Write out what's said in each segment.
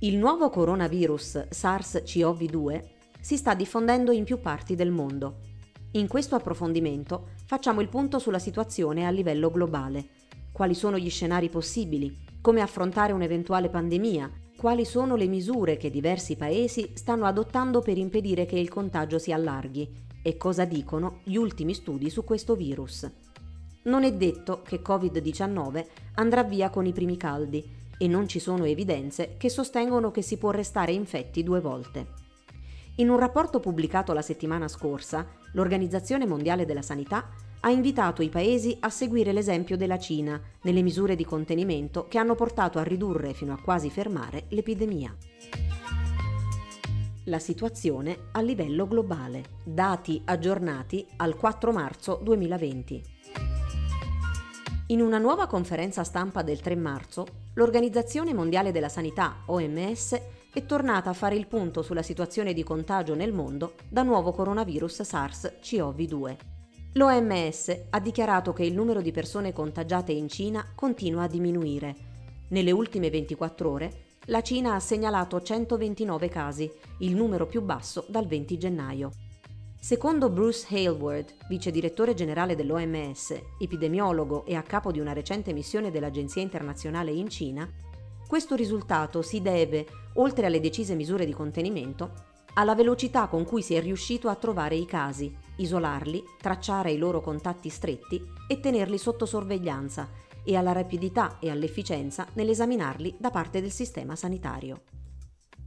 Il nuovo coronavirus SARS-CoV-2 si sta diffondendo in più parti del mondo. In questo approfondimento facciamo il punto sulla situazione a livello globale. Quali sono gli scenari possibili? Come affrontare un'eventuale pandemia? Quali sono le misure che diversi paesi stanno adottando per impedire che il contagio si allarghi? E cosa dicono gli ultimi studi su questo virus? Non è detto che Covid-19 andrà via con i primi caldi e non ci sono evidenze che sostengono che si può restare infetti due volte. In un rapporto pubblicato la settimana scorsa, l'Organizzazione Mondiale della Sanità ha invitato i paesi a seguire l'esempio della Cina nelle misure di contenimento che hanno portato a ridurre fino a quasi fermare l'epidemia. La situazione a livello globale. Dati aggiornati al 4 marzo 2020. In una nuova conferenza stampa del 3 marzo, l'Organizzazione Mondiale della Sanità, OMS, è tornata a fare il punto sulla situazione di contagio nel mondo da nuovo coronavirus SARS-CoV-2. L'OMS ha dichiarato che il numero di persone contagiate in Cina continua a diminuire. Nelle ultime 24 ore la Cina ha segnalato 129 casi, il numero più basso dal 20 gennaio. Secondo Bruce Hailward, vice direttore generale dell'OMS, epidemiologo e a capo di una recente missione dell'Agenzia internazionale in Cina, questo risultato si deve, oltre alle decise misure di contenimento, alla velocità con cui si è riuscito a trovare i casi, isolarli, tracciare i loro contatti stretti e tenerli sotto sorveglianza, e alla rapidità e all'efficienza nell'esaminarli da parte del sistema sanitario.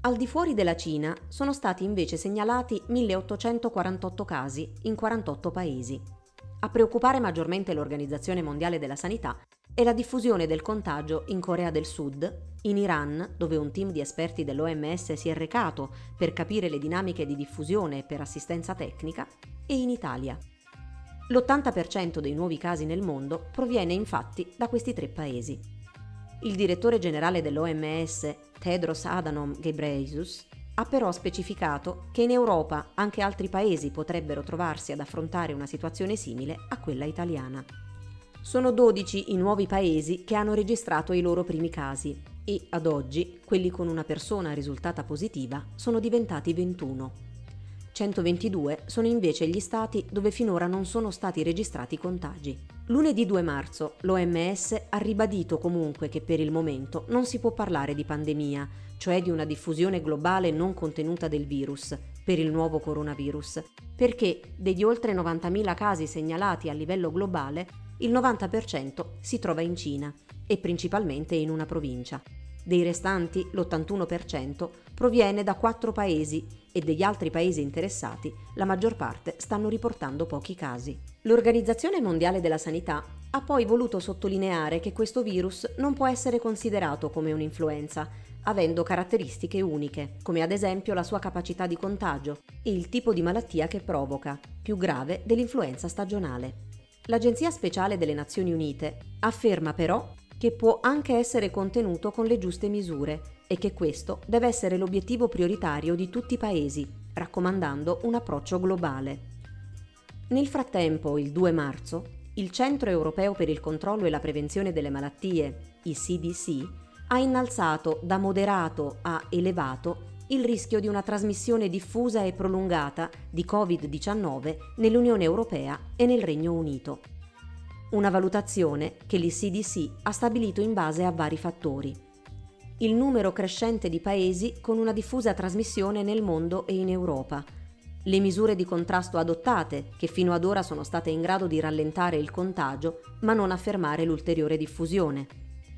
Al di fuori della Cina sono stati invece segnalati 1848 casi in 48 paesi. A preoccupare maggiormente l'Organizzazione Mondiale della Sanità è la diffusione del contagio in Corea del Sud, in Iran, dove un team di esperti dell'OMS si è recato per capire le dinamiche di diffusione per assistenza tecnica, e in Italia. L'80% dei nuovi casi nel mondo proviene infatti da questi tre paesi. Il direttore generale dell'OMS, Tedros Adhanom Ghebreyesus, ha però specificato che in Europa anche altri paesi potrebbero trovarsi ad affrontare una situazione simile a quella italiana. Sono 12 i nuovi paesi che hanno registrato i loro primi casi e ad oggi quelli con una persona risultata positiva sono diventati 21. 122 sono invece gli stati dove finora non sono stati registrati contagi. Lunedì 2 marzo l'OMS ha ribadito comunque che per il momento non si può parlare di pandemia, cioè di una diffusione globale non contenuta del virus, per il nuovo coronavirus, perché degli oltre 90.000 casi segnalati a livello globale, il 90% si trova in Cina e principalmente in una provincia. Dei restanti, l'81% proviene da quattro paesi e degli altri paesi interessati, la maggior parte stanno riportando pochi casi. L'Organizzazione Mondiale della Sanità ha poi voluto sottolineare che questo virus non può essere considerato come un'influenza, avendo caratteristiche uniche, come ad esempio la sua capacità di contagio e il tipo di malattia che provoca, più grave dell'influenza stagionale. L'Agenzia Speciale delle Nazioni Unite afferma però che può anche essere contenuto con le giuste misure e che questo deve essere l'obiettivo prioritario di tutti i paesi, raccomandando un approccio globale. Nel frattempo, il 2 marzo, il Centro Europeo per il Controllo e la Prevenzione delle Malattie, il CDC, ha innalzato da moderato a elevato il rischio di una trasmissione diffusa e prolungata di Covid-19 nell'Unione Europea e nel Regno Unito. Una valutazione che l'ICDC ha stabilito in base a vari fattori. Il numero crescente di paesi con una diffusa trasmissione nel mondo e in Europa, le misure di contrasto adottate, che fino ad ora sono state in grado di rallentare il contagio, ma non affermare l'ulteriore diffusione,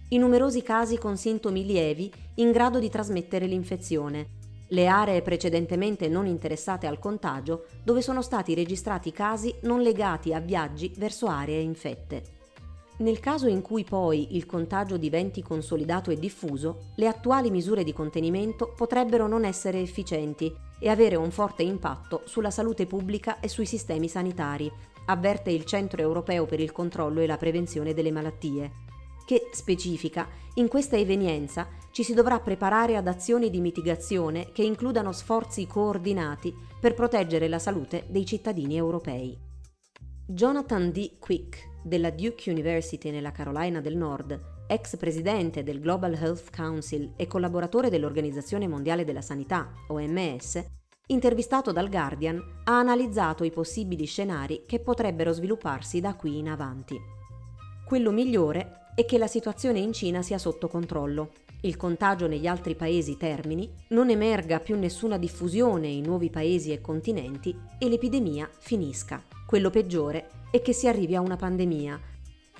i numerosi casi con sintomi lievi in grado di trasmettere l'infezione, le aree precedentemente non interessate al contagio dove sono stati registrati casi non legati a viaggi verso aree infette. Nel caso in cui poi il contagio diventi consolidato e diffuso, le attuali misure di contenimento potrebbero non essere efficienti e avere un forte impatto sulla salute pubblica e sui sistemi sanitari, avverte il Centro europeo per il controllo e la prevenzione delle malattie, che specifica in questa evenienza ci si dovrà preparare ad azioni di mitigazione che includano sforzi coordinati per proteggere la salute dei cittadini europei. Jonathan D. Quick della Duke University nella Carolina del Nord ex presidente del Global Health Council e collaboratore dell'Organizzazione Mondiale della Sanità, OMS, intervistato dal Guardian, ha analizzato i possibili scenari che potrebbero svilupparsi da qui in avanti. Quello migliore è che la situazione in Cina sia sotto controllo, il contagio negli altri paesi termini, non emerga più nessuna diffusione in nuovi paesi e continenti e l'epidemia finisca. Quello peggiore è che si arrivi a una pandemia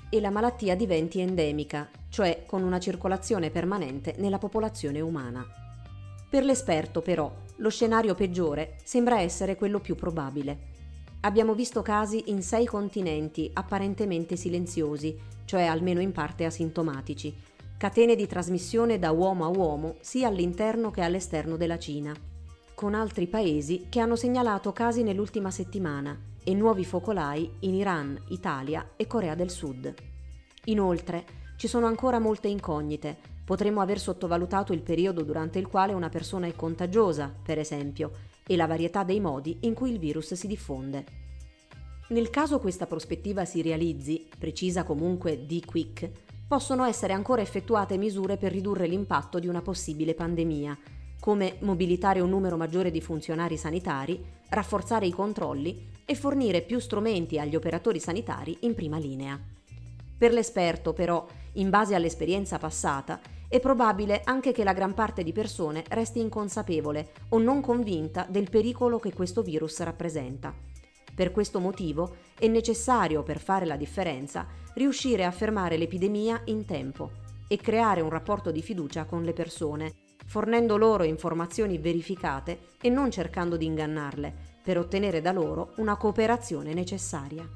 e la malattia diventi endemica, cioè con una circolazione permanente nella popolazione umana. Per l'esperto, però, lo scenario peggiore sembra essere quello più probabile. Abbiamo visto casi in sei continenti apparentemente silenziosi, cioè almeno in parte asintomatici, catene di trasmissione da uomo a uomo sia all'interno che all'esterno della Cina, con altri paesi che hanno segnalato casi nell'ultima settimana e nuovi focolai in Iran, Italia e Corea del Sud. Inoltre, ci sono ancora molte incognite. Potremmo aver sottovalutato il periodo durante il quale una persona è contagiosa, per esempio, e la varietà dei modi in cui il virus si diffonde. Nel caso questa prospettiva si realizzi, precisa comunque D. Quick, possono essere ancora effettuate misure per ridurre l'impatto di una possibile pandemia, come mobilitare un numero maggiore di funzionari sanitari, rafforzare i controlli e fornire più strumenti agli operatori sanitari in prima linea. Per l'esperto, però, in base all'esperienza passata, è probabile anche che la gran parte di persone resti inconsapevole o non convinta del pericolo che questo virus rappresenta. Per questo motivo è necessario, per fare la differenza, riuscire a fermare l'epidemia in tempo e creare un rapporto di fiducia con le persone, fornendo loro informazioni verificate e non cercando di ingannarle, per ottenere da loro una cooperazione necessaria.